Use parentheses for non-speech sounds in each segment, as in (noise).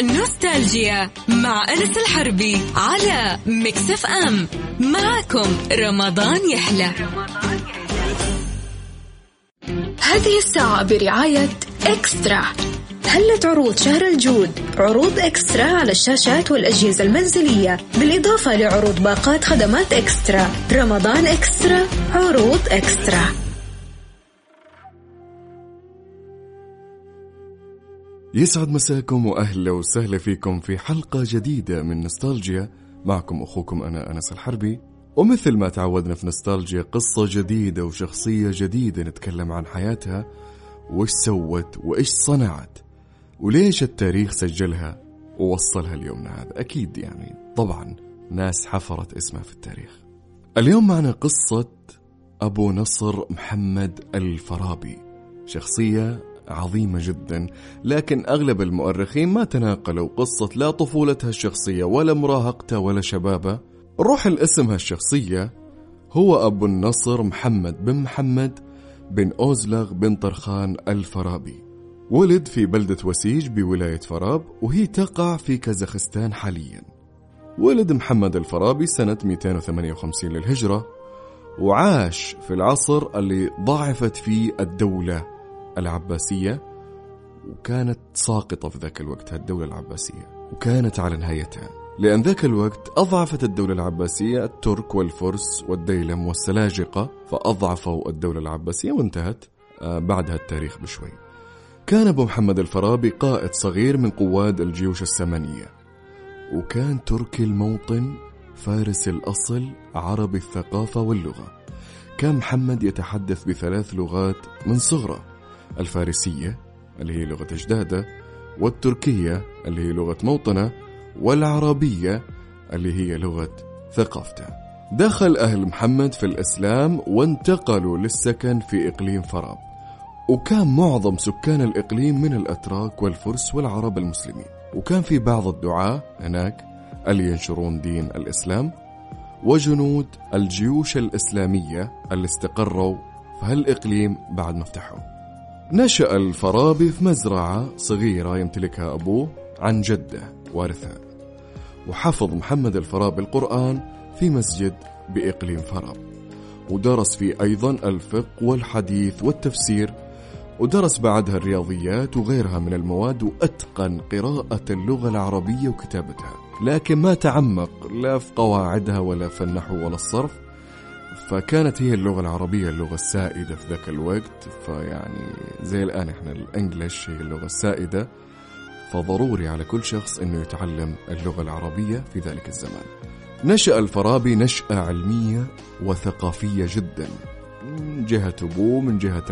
نوستالجيا مع أنس الحربي على ميكس اف ام. معكم رمضان يحلى. هذه الساعة برعاية إكسترا. هلت عروض شهر الجود؟ عروض إكسترا على الشاشات والأجهزة المنزلية بالإضافة لعروض باقات خدمات إكسترا. رمضان إكسترا عروض إكسترا. يسعد مساكم وأهلا وسهلا فيكم في حلقة جديدة من نوستالجيا. معكم أخوكم أنا أنس الحربي. ومثل ما تعودنا في نوستالجيا قصة جديدة وشخصية جديدة نتكلم عن حياتها. وش سوت وإيش صنعت؟ وليش التاريخ سجلها؟ ووصلها ليومنا هذا. أكيد يعني طبعا ناس حفرت اسمها في التاريخ. اليوم معنا قصة أبو نصر محمد الفارابي شخصية عظيمة جدا لكن أغلب المؤرخين ما تناقلوا قصة لا طفولتها الشخصية ولا مراهقتها ولا شبابها. روح الاسم هالشخصية هو أبو النصر محمد بن محمد بن أوزلغ بن طرخان الفارابي ولد في بلدة وسيج بولاية فراب وهي تقع في كازاخستان حاليا. ولد محمد الفارابي سنة 258 للهجرة وعاش في العصر اللي ضعفت فيه الدولة العباسية وكانت ساقطة في ذاك الوقت الدولة العباسية وكانت على نهايتها. لأن ذاك الوقت أضعفت الدولة العباسية الترك والفرس والديلم والسلاجقة فأضعفوا الدولة العباسية وانتهت آه، بعدها التاريخ بشوي. كان أبو محمد الفارابي قائد صغير من قواد الجيوش السمنية وكان تركي الموطن فارس الأصل عربي الثقافة واللغة. كان محمد يتحدث بثلاث لغات من صغره. الفارسية اللي هي لغة أجدادة والتركية اللي هي لغة موطنة والعربية اللي هي لغة ثقافته دخل أهل محمد في الإسلام وانتقلوا للسكن في إقليم فراب. وكان معظم سكان الإقليم من الأتراك والفرس والعرب المسلمين. وكان في بعض الدعاة هناك اللي ينشرون دين الإسلام وجنود الجيوش الإسلامية اللي استقروا في هالإقليم بعد ما فتحوا نشأ الفارابي في مزرعة صغيرة يمتلكها أبوه عن جده وارثها وحفظ محمد الفارابي القرآن في مسجد بإقليم فراب. ودرس فيه أيضا الفقه والحديث والتفسير. ودرس بعدها الرياضيات وغيرها من المواد وأتقن قراءة اللغة العربية وكتابتها. لكن ما تعمق لا في قواعدها ولا في النحو ولا الصرف. فكانت هي اللغة العربية اللغة السائدة في ذاك الوقت فيعني زي الآن إحنا الإنجليش هي اللغة السائدة. فضروري على كل شخص إنه يتعلم اللغة العربية في ذلك الزمان. نشأ الفارابي نشأة علمية وثقافية جدا. من جهة أبوه من جهة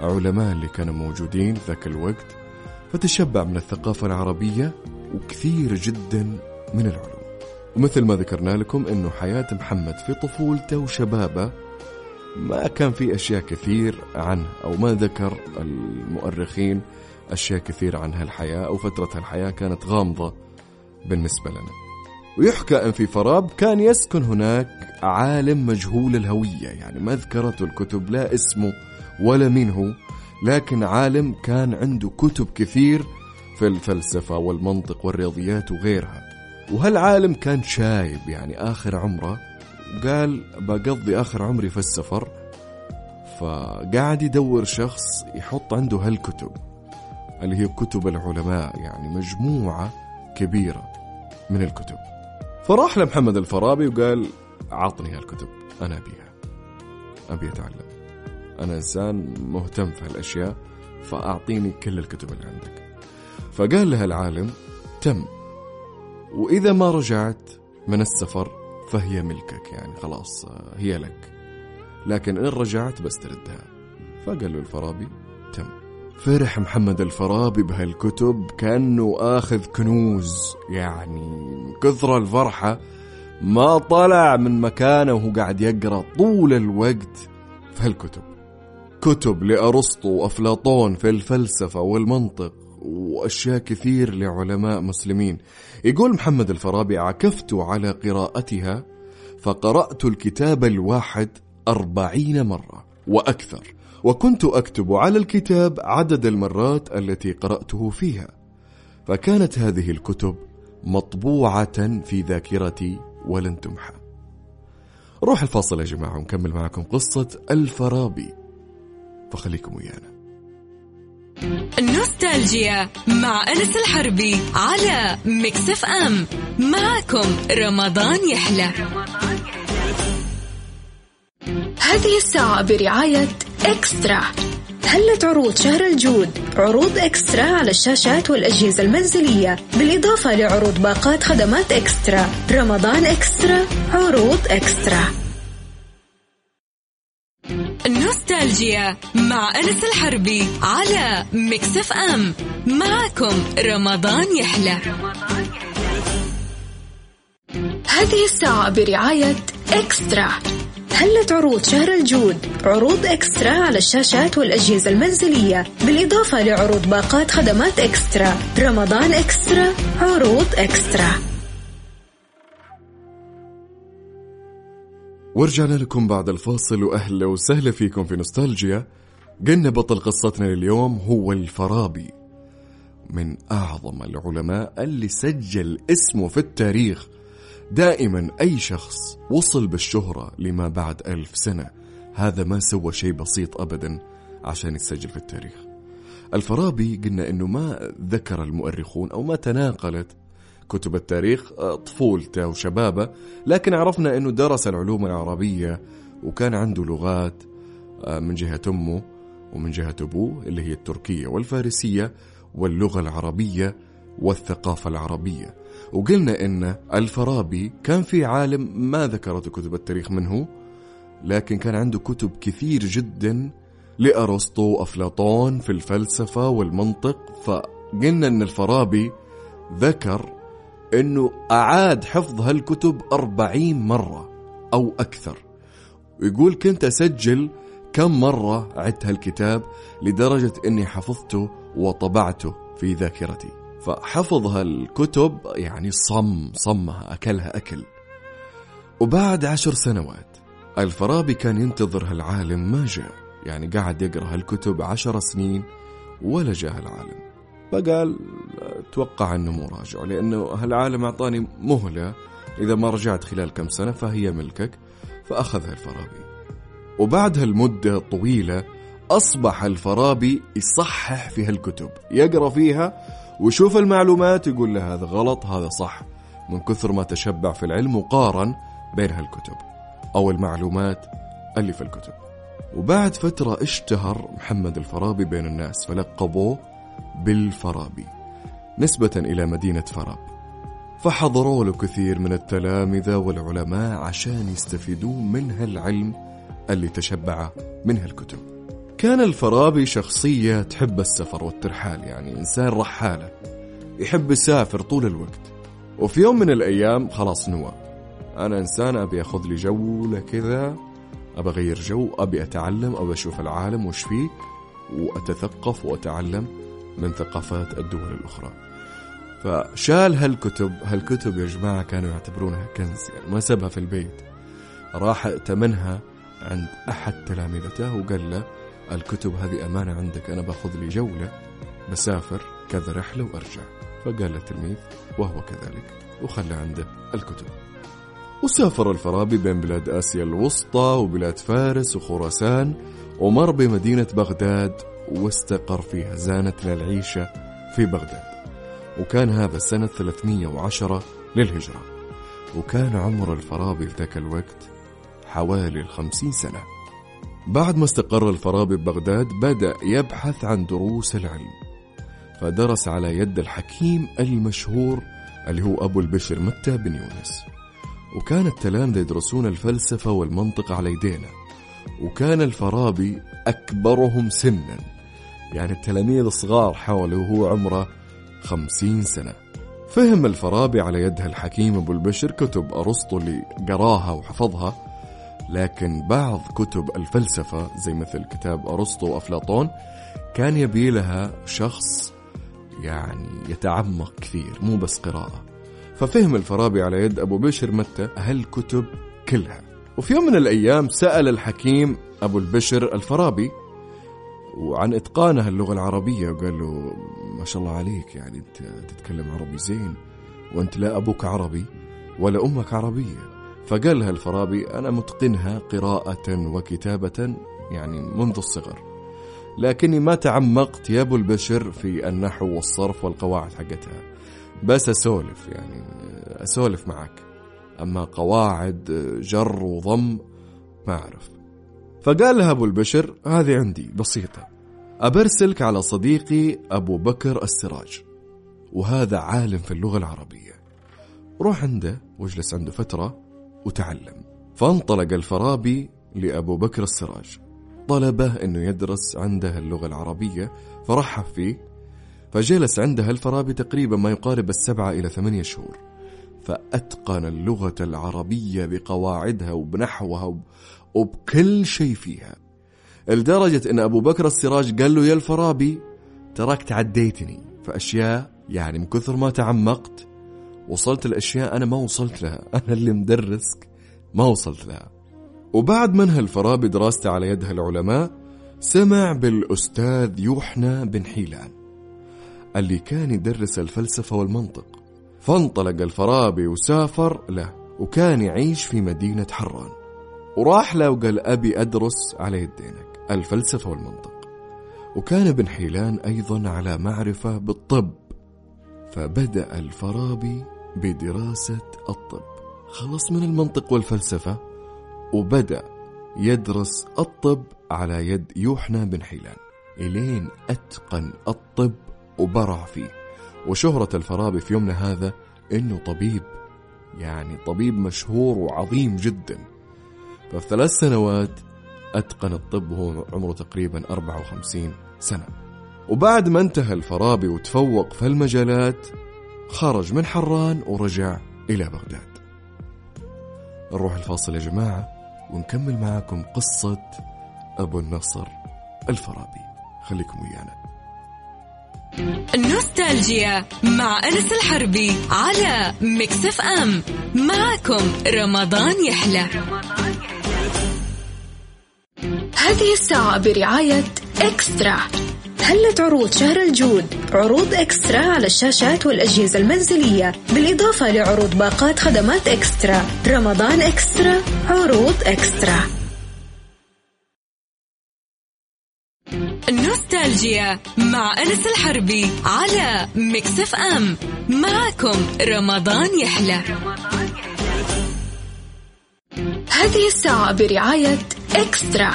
العلماء اللي كانوا موجودين في ذاك الوقت. فتشبع من الثقافة العربية وكثير جدا من العلوم. ومثل ما ذكرنا لكم إنه حياة محمد في طفولته وشبابه ما كان في أشياء كثير عنه أو ما ذكر المؤرخين أشياء كثير عن هالحياة أو فترة هالحياة كانت غامضة بالنسبة لنا. ويحكى إن في فراب كان يسكن هناك عالم مجهول الهوية يعني ما ذكرته الكتب لا اسمه ولا مين هو لكن عالم كان عنده كتب كثير في الفلسفة والمنطق والرياضيات وغيرها. وهالعالم كان شايب يعني آخر عمره قال بقضي آخر عمري في السفر فقاعد يدور شخص يحط عنده هالكتب اللي هي كتب العلماء يعني مجموعة كبيرة من الكتب. فراح لمحمد الفارابي وقال عطني هالكتب أنا أبيها. أبي أتعلم. أنا إنسان مهتم في هالأشياء فأعطيني كل الكتب اللي عندك. فقال له العالم تم. وإذا ما رجعت من السفر فهي ملكك يعني خلاص هي لك. لكن إن رجعت بس تردها. فقال له الفارابي تم. فرح محمد الفارابي بهالكتب كأنه آخذ كنوز يعني كثر الفرحة ما طلع من مكانه وهو قاعد يقرأ طول الوقت في هالكتب. كتب لأرسطو وأفلاطون في الفلسفة والمنطق. وأشياء كثير لعلماء مسلمين. يقول محمد الفارابي عكفت على قراءتها فقرأت الكتاب الواحد أربعين مرة وأكثر وكنت أكتب على الكتاب عدد المرات التي قرأته فيها فكانت هذه الكتب مطبوعة في ذاكرتي ولن تمحى. روح الفاصل يا جماعة ونكمل معكم قصة الفارابي فخليكم ويانا. نوستالجيا مع أنس الحربي على مكسف أم. معكم رمضان يحلى. هذه الساعة برعاية إكسترا. هلت عروض شهر الجود؟ عروض إكسترا على الشاشات والأجهزة المنزلية بالإضافة لعروض باقات خدمات إكسترا. رمضان إكسترا عروض إكسترا. نوستالجيا مع أنس الحربي على مكسف أم. معكم رمضان يحلى. هذه الساعة برعاية إكسترا. هلت عروض شهر الجود؟ عروض إكسترا على الشاشات والأجهزة المنزلية. بالإضافة لعروض باقات خدمات إكسترا. رمضان إكسترا عروض إكسترا. ورجعنا لكم بعد الفاصل وأهلا وسهلا فيكم في نوستالجيا. قلنا بطل قصتنا اليوم هو الفارابي من أعظم العلماء اللي سجل اسمه في التاريخ. دائما أي شخص وصل بالشهرة لما بعد ألف سنة. هذا ما سوى شيء بسيط أبدا عشان يتسجل في التاريخ. الفارابي قلنا أنه ما ذكر المؤرخون أو ما تناقلت كتب التاريخ آه، طفولته وشبابه لكن عرفنا أنه درس العلوم العربية وكان عنده لغات آه، من جهة أمه ومن جهة أبوه اللي هي التركية والفارسية واللغة العربية والثقافة العربية. وقلنا إن الفارابي كان في عالم ما ذكرته كتب التاريخ منه لكن كان عنده كتب كثير جدا لأرسطو وأفلاطون في الفلسفة والمنطق فقلنا أن الفارابي ذكر أنه أعاد حفظ هالكتب أربعين مرة أو أكثر. ويقول كنت أسجل كم مرة عدت هالكتاب لدرجة أني حفظته وطبعته في ذاكرتي. فحفظ هالكتب يعني صم صمها أكلها أكل. وبعد عشر سنوات الفارابي كان ينتظر هالعالم ما جاء. يعني قاعد يقرأ هالكتب عشر سنين ولا جاء هالعالم. فقال توقع أنه مو راجع لأنه هالعالم أعطاني مهلة إذا ما رجعت خلال كم سنة فهي ملكك فأخذها الفارابي وبعد هالمدة الطويلة أصبح الفارابي يصحح في هالكتب يقرأ فيها ويشوف المعلومات يقول له هذا غلط هذا صح من كثر ما تشبع في العلم وقارن بين هالكتب أو المعلومات اللي في الكتب. وبعد فترة اشتهر محمد الفارابي بين الناس فلقبوه بالفارابي نسبة إلى مدينة فراب. فحضروا له كثير من التلامذة والعلماء عشان يستفيدون من هالعلم اللي تشبع من هالكتب كان الفارابي شخصية تحب السفر والترحال يعني إنسان رحالة يحب يسافر طول الوقت. وفي يوم من الأيام خلاص نوى. أنا إنسان أبي أخذ لي جولة كذا أبى أغير جو أبي أتعلم أبى أشوف العالم وش فيه وأتثقف وأتعلم. من ثقافات الدول الأخرى. فشال هالكتب هالكتب يا جماعة كانوا يعتبرونها كنز يعني ما سابها في البيت. راح ائتمنها عند أحد تلامذته وقال له الكتب هذه أمانة عندك أنا باخذ لي جولة بسافر كذا رحلة وأرجع. فقال التلميذ وهو كذلك. وخلى عنده الكتب. وسافر الفارابي بين بلاد آسيا الوسطى وبلاد فارس وخراسان ومر بمدينة بغداد واستقر فيها زانت للعيشة في بغداد. وكان هذا سنة 310 للهجرة. وكان عمر الفارابي في ذاك الوقت حوالي الخمسين سنة. بعد ما استقر الفارابي ببغداد بدأ يبحث عن دروس العلم. فدرس على يد الحكيم المشهور اللي هو أبو البشر متى بن يونس. وكان التلامذة يدرسون الفلسفة والمنطق على يدينا. وكان الفارابي أكبرهم سنا. يعني التلاميذ الصغار حوله وهو عمره خمسين سنة. فهم الفارابي على يدها الحكيم أبو البشر كتب أرسطو اللي قراها وحفظها لكن بعض كتب الفلسفة زي مثل كتاب أرسطو وأفلاطون كان يبي لها شخص يعني يتعمق كثير مو بس قراءة. ففهم الفارابي على يد أبو بشر متى هالكتب كلها. وفي يوم من الأيام سأل الحكيم أبو البشر الفارابي وعن إتقانها اللغة العربية وقال له ما شاء الله عليك يعني أنت تتكلم عربي زين وأنت لا أبوك عربي ولا أمك عربية. فقال لها الفارابي أنا متقنها قراءة وكتابة يعني منذ الصغر. لكني ما تعمقت يا أبو البشر في النحو والصرف والقواعد حقتها. بس أسولف يعني أسولف معك. أما قواعد جر وضم ما أعرف. فقال لها أبو البشر هذه عندي بسيطة. أبرسلك على صديقي أبو بكر السراج وهذا عالم في اللغة العربية. روح عنده واجلس عنده فترة وتعلم. فانطلق الفارابي لأبو بكر السراج. طلبه أنه يدرس عنده اللغة العربية فرحب فيه. فجلس عندها الفارابي تقريبا ما يقارب السبعة إلى ثمانية شهور. فأتقن اللغة العربية بقواعدها وبنحوها وبكل شيء فيها. لدرجة أن أبو بكر السراج قال له يا الفارابي تراك تعديتني فأشياء يعني من كثر ما تعمقت وصلت الأشياء أنا ما وصلت لها. (laughs) أنا اللي مدرسك ما وصلت لها. وبعد منها الفارابي دراسته على يد العلماء سمع بالأستاذ يوحنا بن حيلان اللي كان يدرس الفلسفة والمنطق. فانطلق الفارابي وسافر له وكان يعيش في مدينة حران. وراح له وقال أبي أدرس على يدينك الفلسفة والمنطق. وكان ابن حيلان أيضا على معرفة بالطب. فبدأ الفارابي بدراسة الطب. خلص من المنطق والفلسفة وبدأ يدرس الطب على يد يوحنا بن حيلان. إلين أتقن الطب وبرع فيه. وشهرة الفارابي في يومنا هذا إنه طبيب يعني طبيب مشهور وعظيم جدا. ففي ثلاث سنوات أتقن الطب وهو عمره تقريبا 54 سنة. وبعد ما انتهى الفارابي وتفوق في المجالات خرج من حران ورجع إلى بغداد. نروح الفاصل يا جماعة ونكمل معكم قصة أبو النصر الفارابي خليكم ويانا. نوستالجيا مع أنس الحربي على ميكس اف ام. معكم رمضان يحلى. هذه الساعة برعاية إكسترا. هلت عروض شهر الجود؟ عروض إكسترا على الشاشات والأجهزة المنزلية. بالإضافة لعروض باقات خدمات إكسترا. رمضان إكسترا عروض إكسترا. نوستالجيا مع أنس الحربي على مكسف أم. معكم رمضان يحلى. هذه الساعة برعاية إكسترا.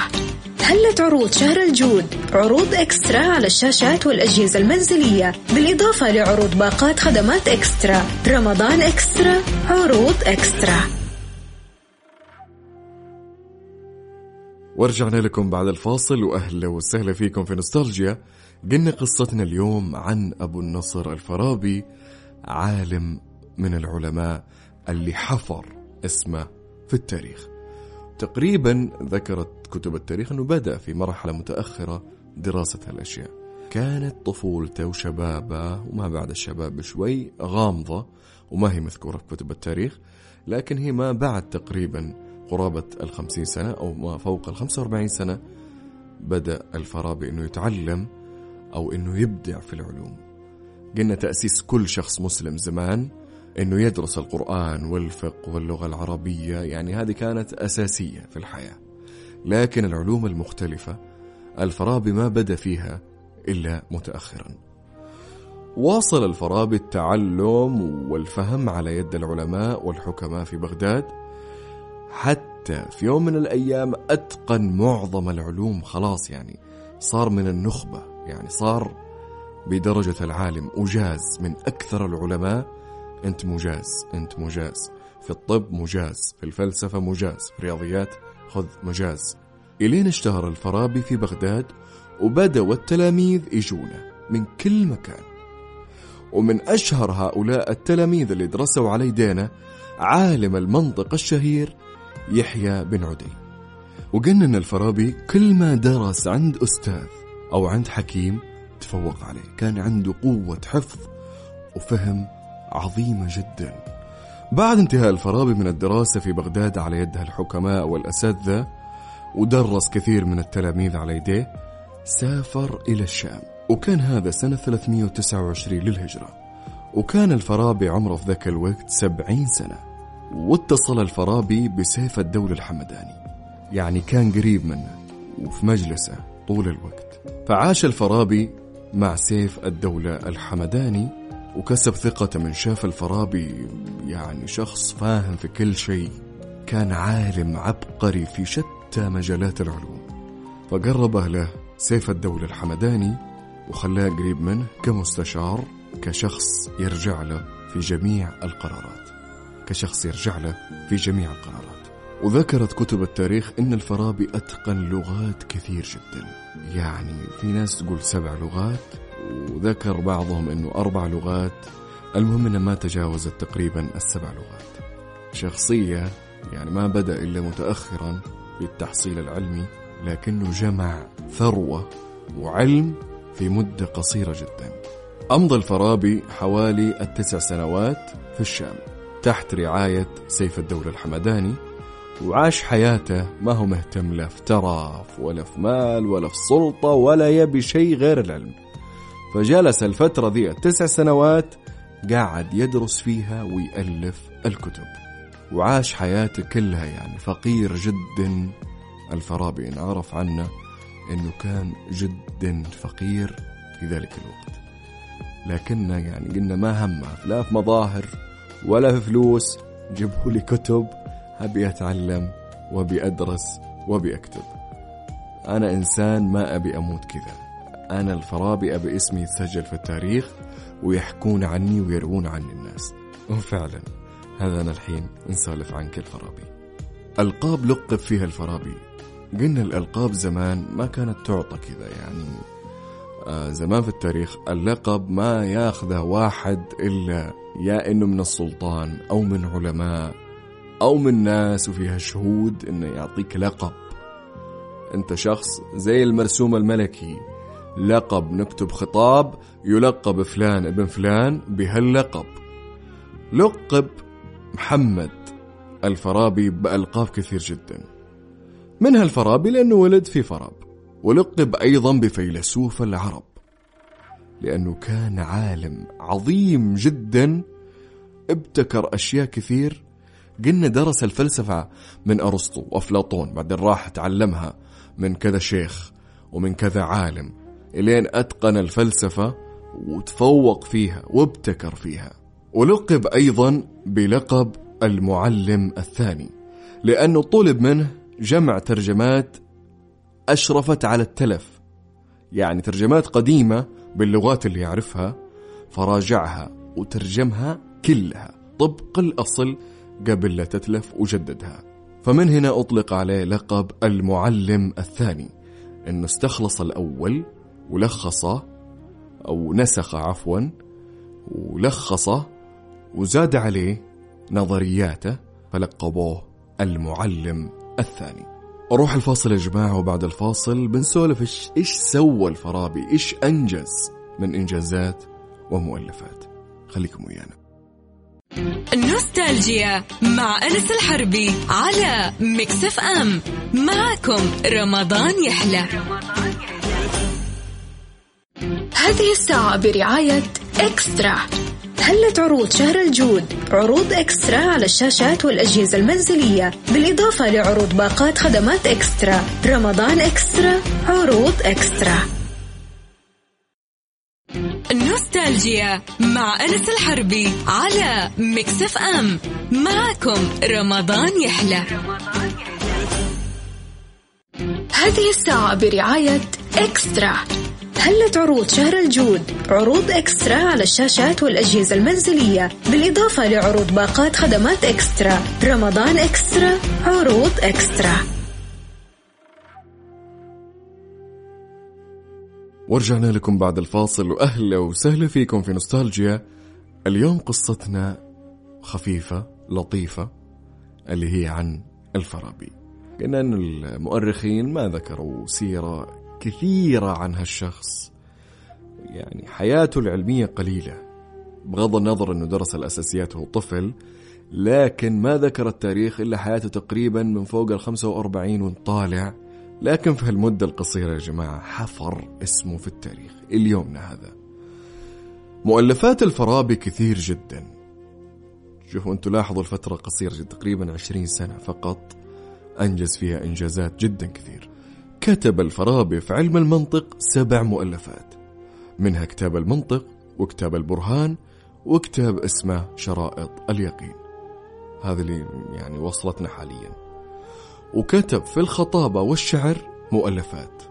هلت عروض شهر الجود عروض إكسترا على الشاشات والأجهزة المنزلية بالإضافة لعروض باقات خدمات إكسترا. رمضان إكسترا عروض إكسترا. ورجعنا لكم بعد الفاصل وأهلا وسهلا فيكم في نوستالجيا. قلنا قصتنا اليوم عن أبو النصر الفارابي عالم من العلماء اللي حفر اسمه في التاريخ. تقريبا ذكرت كتب التاريخ أنه بدأ في مرحلة متأخرة دراسة هالاشياء كانت طفولته وشبابه وما بعد الشباب بشوي غامضة وما هي مذكورة في كتب التاريخ لكن هي ما بعد تقريبا قرابة الخمسين سنة أو ما فوق الخمسة وأربعين سنة بدأ الفارابي أنه يتعلم أو أنه يبدع في العلوم. قلنا تأسيس كل شخص مسلم زمان أنه يدرس القرآن والفقه واللغة العربية يعني هذه كانت أساسية في الحياة. لكن العلوم المختلفة الفارابي ما بدأ فيها إلا متأخرا. واصل الفارابي التعلم والفهم على يد العلماء والحكماء في بغداد. حتى في يوم من الأيام أتقن معظم العلوم خلاص يعني صار من النخبة يعني صار بدرجة العالم أجاز من أكثر العلماء أنت مجاز أنت مجاز. في الطب مجاز في الفلسفة مجاز في الرياضيات خذ مجاز. إلين اشتهر الفارابي في بغداد وبدأوا التلاميذ يجونه من كل مكان. ومن أشهر هؤلاء التلاميذ اللي درسوا على يدينا عالم المنطق الشهير يحيى بن عدي. وقلنا ان الفارابي كل ما درس عند أستاذ أو عند حكيم تفوق عليه. كان عنده قوة حفظ وفهم عظيمة جدا. بعد انتهاء الفارابي من الدراسة في بغداد على يد الحكماء والأساتذة ودرس كثير من التلاميذ على يديه سافر إلى الشام. وكان هذا سنة 329 للهجرة. وكان الفارابي عمره في ذاك الوقت 70 سنة. واتصل الفارابي بسيف الدولة الحمداني. يعني كان قريب منه وفي مجلسه طول الوقت. فعاش الفارابي مع سيف الدولة الحمداني وكسب ثقته من شاف الفارابي يعني شخص فاهم في كل شيء. كان عالم عبقري في شتى مجالات العلوم. فقربه له سيف الدولة الحمداني وخلاه قريب منه كمستشار كشخص يرجع له في جميع القرارات. كشخص يرجع له في جميع القرارات. وذكرت كتب التاريخ إن الفارابي أتقن لغات كثير جدا. يعني في ناس تقول سبع لغات وذكر بعضهم إنه أربع لغات المهم إنه ما تجاوزت تقريبا السبع لغات. شخصية يعني ما بدأ إلا متأخرا بالتحصيل العلمي لكنه جمع ثروة وعلم في مدة قصيرة جدا. أمضى الفارابي حوالي التسع سنوات في الشام تحت رعاية سيف الدولة الحمداني وعاش حياته ما هو مهتم لا في ترف ولا في مال ولا في سلطة ولا يبي شيء غير العلم. فجلس الفترة ذي التسع سنوات قاعد يدرس فيها ويألف الكتب. وعاش حياته كلها يعني فقير جدا. الفارابي إن عرف عنه أنه كان جدا فقير في ذلك الوقت. لكنه يعني قلنا ما همه لا في مظاهر ولا في فلوس جيبوا لي كتب أبي أتعلم وأبي أدرس وأبي أكتب. أنا إنسان ما أبي أموت كذا. أنا الفارابي أبي اسمي يتسجل في التاريخ ويحكون عني ويروون عني الناس. وفعلا هذا أنا الحين نسولف عنك الفارابي ألقاب لقب فيها الفارابي قلنا الألقاب زمان ما كانت تعطى كذا يعني آه زمان في التاريخ اللقب ما ياخذه واحد إلا يا إنه من السلطان أو من علماء أو من ناس وفيها شهود إنه يعطيك لقب. أنت شخص زي المرسوم الملكي. لقب نكتب خطاب يلقب فلان ابن فلان بهاللقب. لقب محمد. الفارابي بألقاب كثير جدا. منها الفارابي لأنه ولد في فراب. ولقب أيضا بفيلسوف العرب. لأنه كان عالم عظيم جدا. ابتكر أشياء كثير. قلنا درس الفلسفة من أرسطو وأفلاطون بعدين راح تعلمها من كذا شيخ ومن كذا عالم. إلين أتقن الفلسفة وتفوق فيها وابتكر فيها. ولقب أيضا بلقب المعلم الثاني لأنه طلب منه جمع ترجمات أشرفت على التلف يعني ترجمات قديمة باللغات اللي يعرفها فراجعها وترجمها كلها طبق الأصل قبل لا تتلف وجددها. فمن هنا أطلق عليه لقب المعلم الثاني. أنه استخلص الأول ولخصه أو نسخ عفوا ولخصه وزاد عليه نظرياته فلقبوه المعلم الثاني. أروح الفاصل يا جماعة وبعد الفاصل بنسولف إيش, إيش سوى الفارابي إيش أنجز من إنجازات ومؤلفات؟ خليكم ويانا. نوستالجيا مع أنس الحربي على مكسف أم. معكم رمضان يحلى. هذه الساعة برعاية إكسترا. هلت عروض شهر الجود؟ عروض إكسترا على الشاشات والأجهزة المنزلية. بالإضافة لعروض باقات خدمات إكسترا. رمضان إكسترا عروض إكسترا. نوستالجيا مع أنس الحربي على مكسف أم. معكم رمضان يحلى. هذه الساعة برعاية إكسترا. هلت عروض شهر الجود. عروض إكسترا على الشاشات والأجهزة المنزلية. بالإضافة لعروض باقات خدمات إكسترا. رمضان إكسترا عروض إكسترا. ورجعنا لكم بعد الفاصل. وأهلا وسهلا فيكم في نوستالجيا. اليوم قصتنا خفيفة لطيفة اللي هي عن الفارابي أن المؤرخين ما ذكروا سيرة كثيرة عن هالشخص. يعني حياته العلمية قليلة بغض النظر أنه درس الأساسيات وهو طفل لكن ما ذكر التاريخ إلا حياته تقريبا من فوق ال 45 ونطالع لكن في هالمدة القصيرة يا جماعة حفر اسمه في التاريخ اليومنا هذا. مؤلفات الفارابي كثير جدا. شوفوا أنتم لاحظوا الفترة قصيرة تقريبا عشرين سنة فقط أنجز فيها إنجازات جدا كثير. كتب الفارابي في علم المنطق سبع مؤلفات. منها كتاب المنطق وكتاب البرهان وكتاب اسمه شرائط اليقين. هذا اللي يعني وصلتنا حاليا. وكتب في الخطابة والشعر مؤلفات.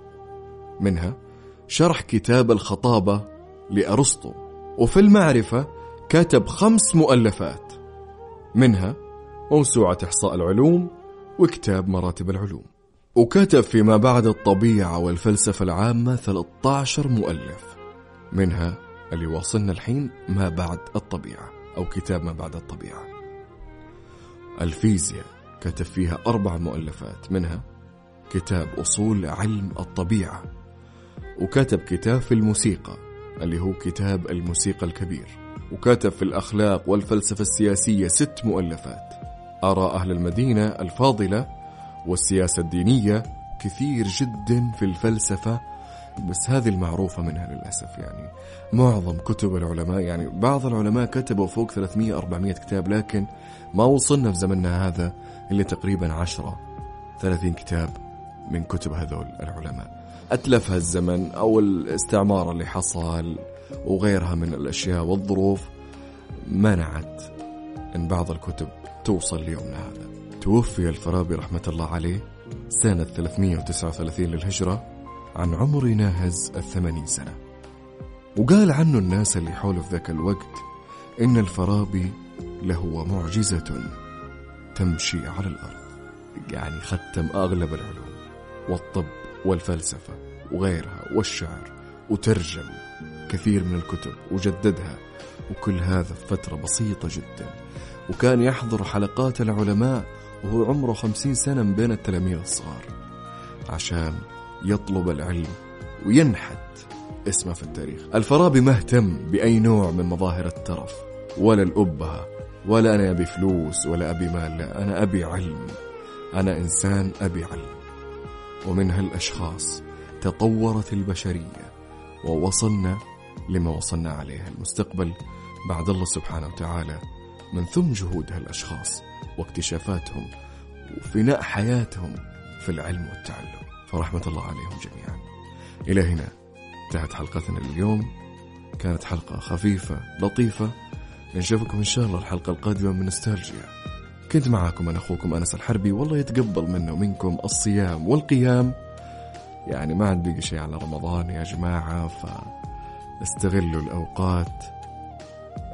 منها شرح كتاب الخطابة لأرسطو. وفي المعرفة كتب خمس مؤلفات. منها موسوعة إحصاء العلوم وكتاب مراتب العلوم. وكتب فيما بعد الطبيعة والفلسفة العامة 13 مؤلف. منها اللي واصلنا الحين ما بعد الطبيعة أو كتاب ما بعد الطبيعة. الفيزياء كتب فيها أربع مؤلفات منها كتاب أصول علم الطبيعة وكتب كتاب في الموسيقى اللي هو كتاب الموسيقى الكبير وكتب في الأخلاق والفلسفة السياسية ست مؤلفات. آراء أهل المدينة الفاضلة والسياسة الدينية كثير جدا في الفلسفة بس هذه المعروفة منها للأسف يعني. معظم كتب العلماء يعني بعض العلماء كتبوا فوق 300 400 كتاب لكن ما وصلنا في زمننا هذا إلا تقريبا 10 30 كتاب من كتب هذول العلماء. أتلف هالزمن أو الاستعمار اللي حصل وغيرها من الأشياء والظروف منعت أن بعض الكتب توصل ليومنا هذا. توفي الفارابي رحمة الله عليه سنة 339 للهجرة عن عمر ناهز الثمانين سنة. وقال عنه الناس اللي حوله في ذاك الوقت إن الفارابي لهو معجزة تمشي على الأرض يعني ختم أغلب العلوم والطب والفلسفة وغيرها والشعر وترجم كثير من الكتب وجددها وكل هذا في فترة بسيطة جدا. وكان يحضر حلقات العلماء وهو عمره خمسين سنة من بين التلاميذ الصغار عشان يطلب العلم وينحت اسمه في التاريخ. الفارابي ما اهتم بأي نوع من مظاهر الترف ولا الأبهة ولا أنا أبي فلوس ولا أبي مال لا أنا أبي علم. أنا إنسان أبي علم. ومن هالأشخاص تطورت البشرية ووصلنا لما وصلنا عليه المستقبل بعد الله سبحانه وتعالى من ثم جهود هالأشخاص. واكتشافاتهم وفناء حياتهم في العلم والتعلم. فرحمة الله عليهم جميعا. إلى هنا انتهت حلقتنا اليوم كانت حلقة خفيفة لطيفة. نشوفكم إن شاء الله الحلقة القادمة من نستالجيا كنت معاكم أنا أخوكم أنس الحربي والله يتقبل منا ومنكم الصيام والقيام. يعني ما عاد بقي شيء على رمضان يا جماعة فاستغلوا الأوقات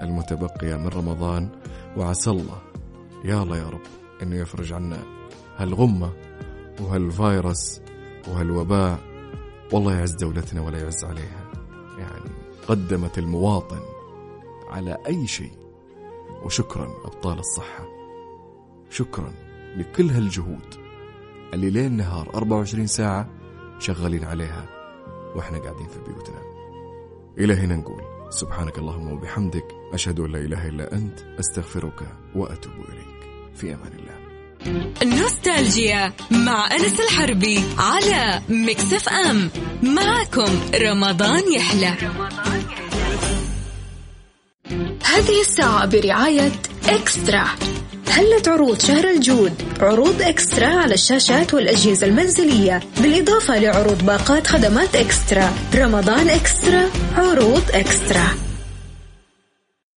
المتبقية من رمضان. وعسى الله يا الله يا رب إنه يفرج عنا هالغمة وهالفيروس وهالوباء. والله يعز دولتنا ولا يعز عليها. يعني قدمت المواطن على أي شيء. وشكرا أبطال الصحة. شكرا لكل هالجهود اللي ليل نهار 24 ساعة شغالين عليها وإحنا قاعدين في بيوتنا. إلى هنا نقول سبحانك اللهم وبحمدك أشهد أن لا إله إلا أنت أستغفرك وأتوب إليك. في أمان الله. نوستالجيا مع أنس الحربي على مكسف أم. معكم رمضان يحلى. هذه الساعة برعاية إكسترا. هلت عروض شهر الجود؟ عروض إكسترا على الشاشات والأجهزة المنزلية بالإضافة لعروض باقات خدمات إكسترا. رمضان إكسترا عروض إكسترا.